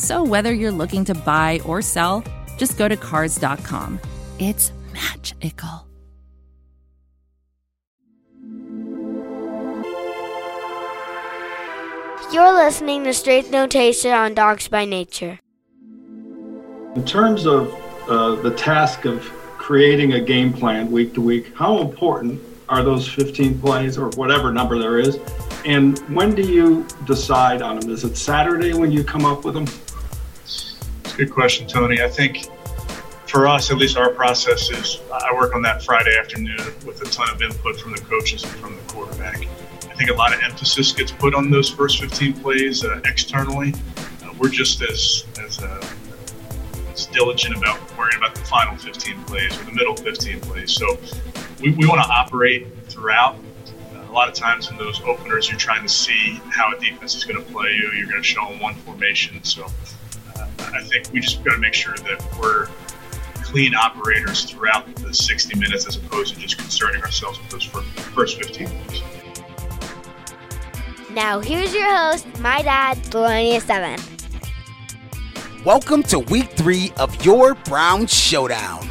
So whether you're looking to buy or sell, just go to Cars.com. It's magical. You're listening to Straight No Chaser on Dogs by Nature. In terms of uh, the task of creating a game plan week to week, how important are those 15 plays or whatever number there is? And when do you decide on them? Is it Saturday when you come up with them? Good question, Tony. I think for us, at least our process is I work on that Friday afternoon with a ton of input from the coaches and from the quarterback I think a lot of emphasis gets put on those first 15 plays uh, externally. Uh, we're just as as, uh, as diligent about worrying about the final 15 plays or the middle 15 plays. So we, we want to operate throughout. A lot of times in those openers, you're trying to see how a defense is going to play you. You're going to show them one formation. So I think we just got to make sure that we're clean operators throughout the 60 minutes as opposed to just concerning ourselves with those first 15 plays. Now, here's your host, my dad, Thelonious7. Welcome to week three of your Browns Showdown.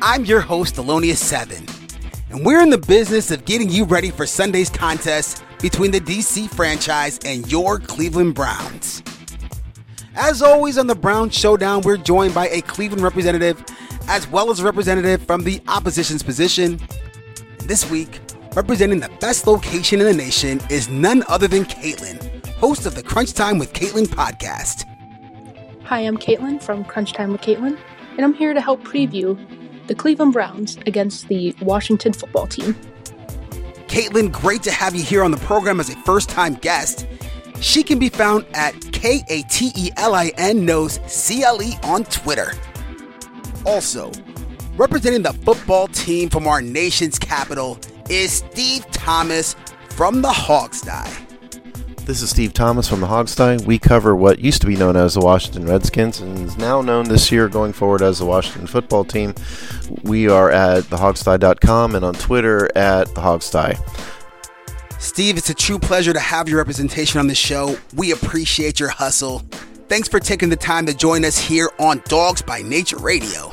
I'm your host, Thelonious7, and we're in the business of getting you ready for Sunday's contest between the DC franchise and your Cleveland Browns. As always on the Browns Showdown, we're joined by a Cleveland representative as well as a representative from the opposition's position. This week, representing the best location in the nation is none other than Katelin, host of the Krunch Time with Katelin podcast. Hi, I'm Katelin from Krunch Time with Katelin, and I'm here to help preview the Cleveland Browns against the Washington football team. Katelin, great to have you here on the program as a first time guest. She can be found at K A T E L I N knows C L E on Twitter. Also, representing the football team from our nation's capital is Steve Thomas from the Hogsty. This is Steve Thomas from the Hogsty. We cover what used to be known as the Washington Redskins and is now known this year going forward as the Washington football team. We are at thehogsty.com and on Twitter at the Hogsty. Steve, it's a true pleasure to have your representation on the show. We appreciate your hustle. Thanks for taking the time to join us here on Dogs by Nature Radio.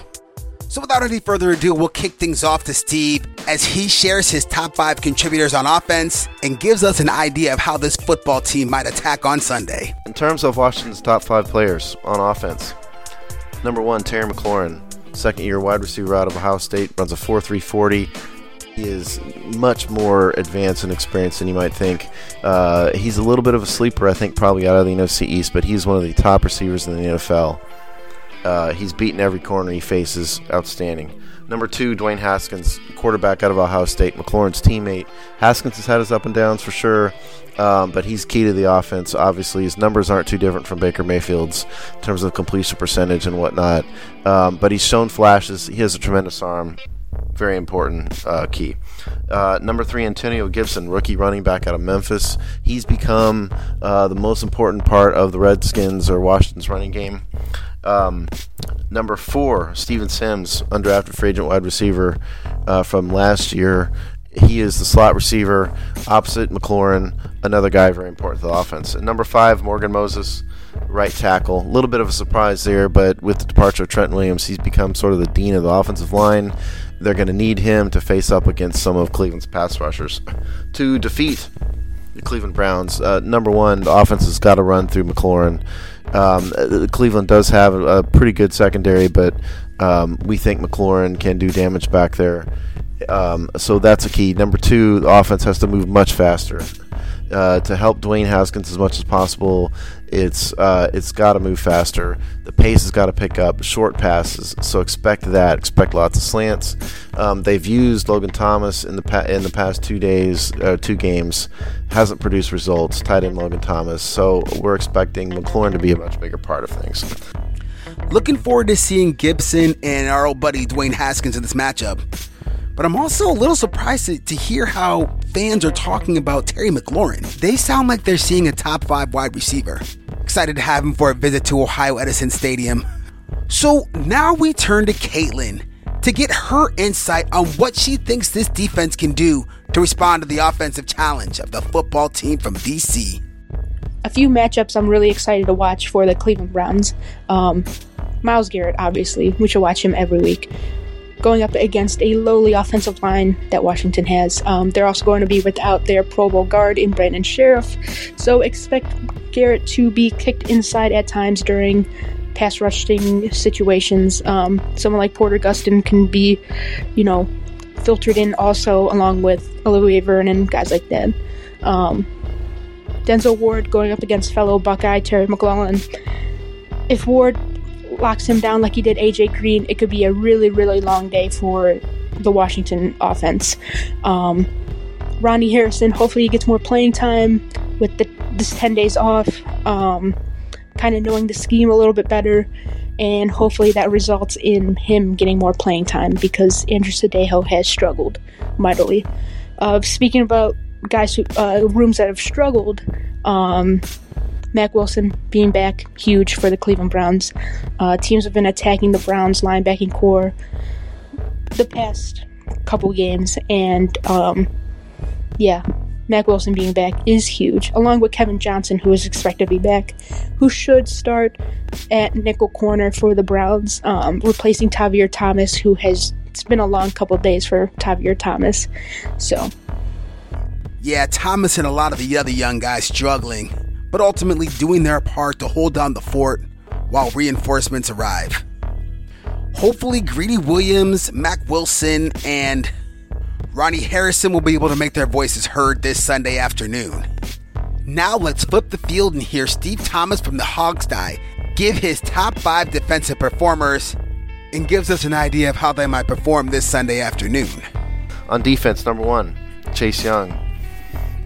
So, without any further ado, we'll kick things off to Steve as he shares his top five contributors on offense and gives us an idea of how this football team might attack on Sunday. In terms of Washington's top five players on offense, number one, Terry McLaurin, second year wide receiver out of Ohio State, runs a 4 3 40. He is much more advanced and experienced than you might think. Uh, he's a little bit of a sleeper, I think, probably out of the NFC East, but he's one of the top receivers in the NFL. Uh, he's beaten every corner he faces. Outstanding. Number two, Dwayne Haskins, quarterback out of Ohio State, McLaurin's teammate. Haskins has had his up and downs for sure, um, but he's key to the offense. Obviously, his numbers aren't too different from Baker Mayfield's in terms of completion percentage and whatnot. Um, but he's shown flashes. He has a tremendous arm. Very important uh, key. Uh, number three, Antonio Gibson, rookie running back out of Memphis. He's become uh, the most important part of the Redskins or Washington's running game. Um, number four, Steven Sims, undrafted free agent wide receiver uh, from last year. He is the slot receiver opposite McLaurin, another guy very important to the offense. And number five, Morgan Moses, right tackle. A little bit of a surprise there, but with the departure of Trent Williams, he's become sort of the dean of the offensive line. They're going to need him to face up against some of Cleveland's pass rushers to defeat the Cleveland Browns. Uh, number one, the offense has got to run through McLaurin. Um, uh, Cleveland does have a pretty good secondary, but um, we think McLaurin can do damage back there. Um, so that's a key. Number two, the offense has to move much faster uh, to help Dwayne Haskins as much as possible. It's uh, it's got to move faster. The pace has got to pick up. Short passes, so expect that. Expect lots of slants. Um, they've used Logan Thomas in the pa- in the past two days, uh, two games, hasn't produced results. Tight end Logan Thomas, so we're expecting McLaurin to be a much bigger part of things. Looking forward to seeing Gibson and our old buddy Dwayne Haskins in this matchup. But I'm also a little surprised to, to hear how fans are talking about Terry McLaurin. They sound like they're seeing a top five wide receiver. Excited to have him for a visit to Ohio Edison Stadium. So now we turn to Katelin to get her insight on what she thinks this defense can do to respond to the offensive challenge of the football team from DC. A few matchups I'm really excited to watch for the Cleveland Browns. Um, Myles Garrett, obviously, we should watch him every week. Going up against a lowly offensive line that Washington has. Um, they're also going to be without their Pro Bowl guard in Brandon Scherff, so expect Garrett to be kicked inside at times during pass rushing situations. Um, someone like Porter Gustin can be, you know, filtered in also along with Olivier Vernon, guys like that. Um, Denzel Ward going up against fellow Buckeye Terry McLaurin. If Ward locks him down like he did AJ Green, it could be a really, really long day for the Washington offense. Um, Ronnie Harrison, hopefully he gets more playing time with the, this 10 days off, um, kind of knowing the scheme a little bit better, and hopefully that results in him getting more playing time because Andrew Sendejo has struggled mightily. Uh, speaking about guys who, uh, rooms that have struggled, um, Mack Wilson being back, huge for the Cleveland Browns. Uh, teams have been attacking the Browns linebacking corps the past couple games, and um, yeah, Mack Wilson being back is huge, along with Kevin Johnson, who is expected to be back, who should start at nickel corner for the Browns, um, replacing Tavierre Thomas, who has it's been a long couple days for Tavierre Thomas. So, yeah, Thomas and a lot of the other young guys struggling but ultimately doing their part to hold down the fort while reinforcements arrive. Hopefully, Greedy Williams, Mack Wilson, and Ronnie Harrison will be able to make their voices heard this Sunday afternoon. Now let's flip the field and hear Steve Thomas from the Hogsty give his top five defensive performers and gives us an idea of how they might perform this Sunday afternoon. On defense, number one, Chase Young,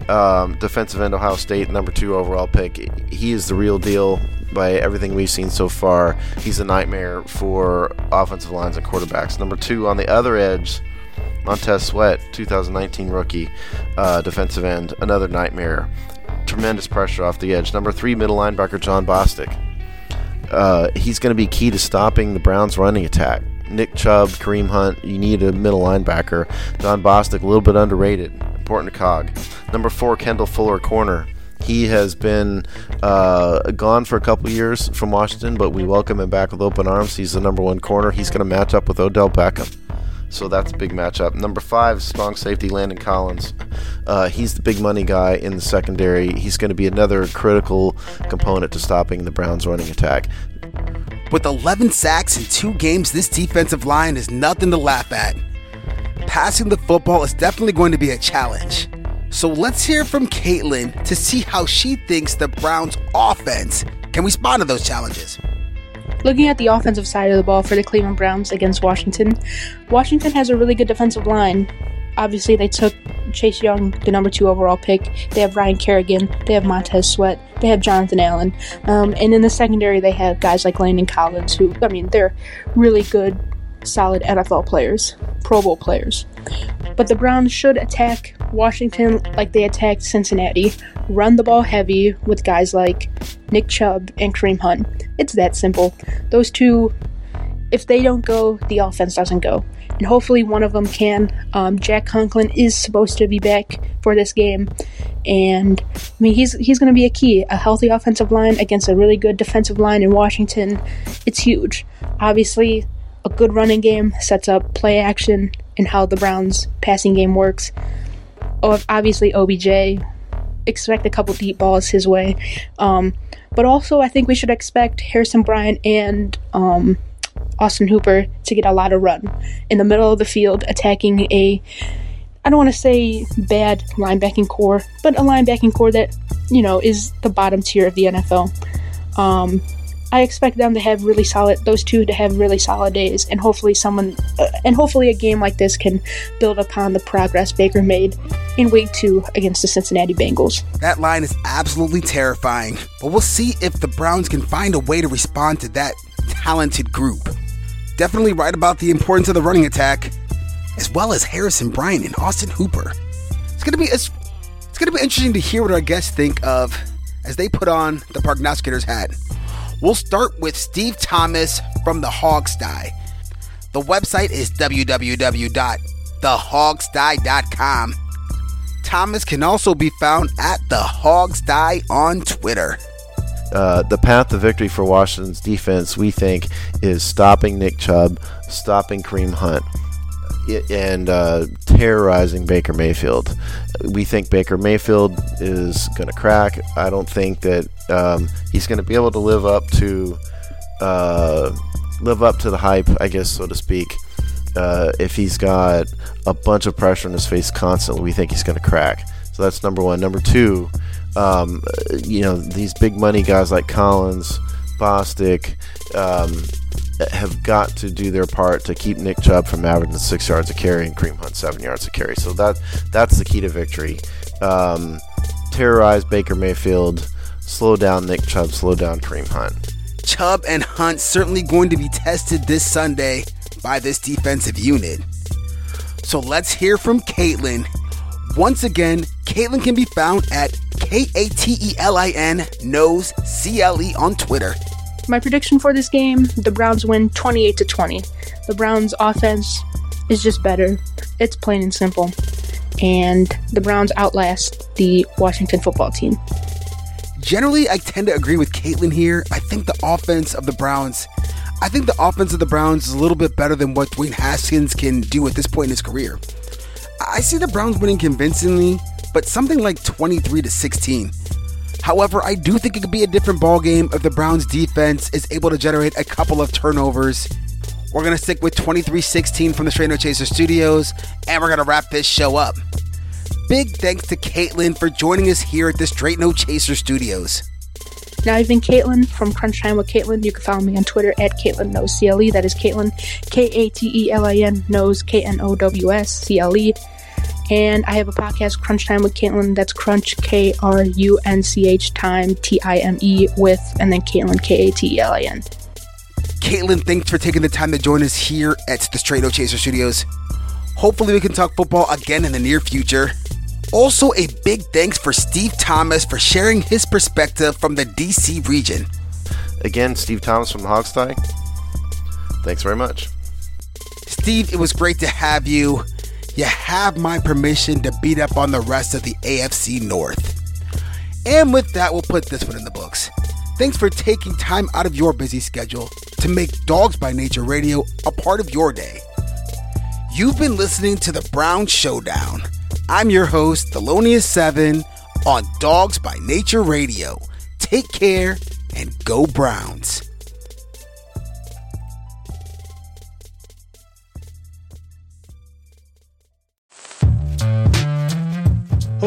um, defensive end, Ohio State, number two overall pick. He is the real deal by everything we've seen so far. He's a nightmare for offensive lines and quarterbacks. Number two on the other edge, Montez Sweat, 2019 rookie, uh, defensive end, another nightmare. Tremendous pressure off the edge. Number three, middle linebacker Jon Bostic. Uh, he's going to be key to stopping the Browns' running attack. Nick Chubb, Kareem Hunt, you need a middle linebacker. Jon Bostic, a little bit underrated important cog. Number four, Kendall Fuller, corner. He has been uh, gone for a couple years from Washington, but we welcome him back with open arms. He's the number one corner. He's going to match up with Odell Beckham. So that's a big matchup. Number five, strong safety Landon Collins. Uh, he's the big money guy in the secondary. He's going to be another critical component to stopping the Browns' running attack. With 11 sacks in two games, this defensive line is nothing to laugh at passing the football is definitely going to be a challenge. So let's hear from Katelin to see how she thinks the Browns' offense can respond to those challenges. Looking at the offensive side of the ball for the Cleveland Browns against Washington, Washington has a really good defensive line. Obviously, they took Chase Young, the number two overall pick. They have Ryan Kerrigan. They have Montez Sweat. They have Jonathan Allen. Um, and in the secondary, they have guys like Landon Collins, who, I mean, they're really good solid NFL players, Pro Bowl players. But the Browns should attack Washington like they attacked Cincinnati, run the ball heavy with guys like Nick Chubb and Kareem Hunt. It's that simple. Those two, if they don't go, the offense doesn't go. And hopefully one of them can. Um, Jack Conklin is supposed to be back for this game, and I mean he's he's going to be a key. A healthy offensive line against a really good defensive line in Washington, it's huge. Obviously, a good running game sets up play action and how the Browns' passing game works. Obviously, OBJ, expect a couple deep balls his way. Um, but also, I think we should expect Harrison Bryant and um, Austin Hooper to get a lot of run in the middle of the field, attacking a, I don't want to say bad linebacking corps, but a linebacking corps that, you know, is the bottom tier of the NFL. Um, I expect them to have really solid those two to have really solid days, and hopefully someone uh, and hopefully a game like this can build upon the progress Baker made in Week Two against the Cincinnati Bengals. That line is absolutely terrifying, but we'll see if the Browns can find a way to respond to that talented group. Definitely right about the importance of the running attack, as well as Harrison Bryant and Austin Hooper. It's gonna be it's gonna be interesting to hear what our guests think of as they put on the prognosticator's hat. We'll start with Steve Thomas from the Hogsty. The website is www.thehogsty.com. Thomas can also be found at the Hogsty on Twitter. Uh, the path to victory for Washington's defense, we think, is stopping Nick Chubb, stopping Kareem Hunt, and uh, terrorizing Baker Mayfield. We think Baker Mayfield is going to crack. I don't think that um, he's going to be able to live up to uh, live up to the hype, I guess, so to speak. Uh, if he's got a bunch of pressure on his face constantly, we think he's going to crack. So that's number one. Number two, um, you know, these big money guys like Collins, Bostic, um, have got to do their part to keep Nick Chubb from averaging six yards a carry and Kareem Hunt seven yards a carry. So that that's the key to victory. Um, terrorize Baker Mayfield, slow down Nick Chubb, slow down Kareem Hunt. Chubb and Hunt certainly going to be tested this Sunday by this defensive unit. So let's hear from Katelin. Once again, Katelin can be found at K A T E L I N knows C L E on Twitter. My prediction for this game, the Browns win 28 to 20. The Browns offense is just better. It's plain and simple. And the Browns outlast the Washington football team. Generally, I tend to agree with Katelin here. I think the offense of the Browns I think the offense of the Browns is a little bit better than what Dwayne Haskins can do at this point in his career. I see the Browns winning convincingly, but something like 23 to 16. However, I do think it could be a different ball game if the Browns defense is able to generate a couple of turnovers. We're going to stick with 23-16 from the Straight No Chaser Studios, and we're going to wrap this show up. Big thanks to Katelin for joining us here at the Straight No Chaser Studios. Now, I've been Katelin from Krunch Time with Katelin. You can follow me on Twitter at Katelin Knows CLE. That is Katelin, K A T E L I N Knows K N O W S C L E. And I have a podcast, Krunch Time with Katelin. That's Krunch, K R U N C H Time, T I M E, with, and then Katelin, K A T E L I N. Katelin, thanks for taking the time to join us here at the Straight No Chaser Studios. Hopefully, we can talk football again in the near future. Also, a big thanks for Steve Thomas for sharing his perspective from the DC region. Again, Steve Thomas from the Hogsty. Thanks very much. Steve, it was great to have you. You have my permission to beat up on the rest of the AFC North. And with that, we'll put this one in the books. Thanks for taking time out of your busy schedule to make Dogs by Nature Radio a part of your day. You've been listening to the Browns Showdown I'm your host, Thelonious7, on Dogs by Nature Radio. Take care and go Browns.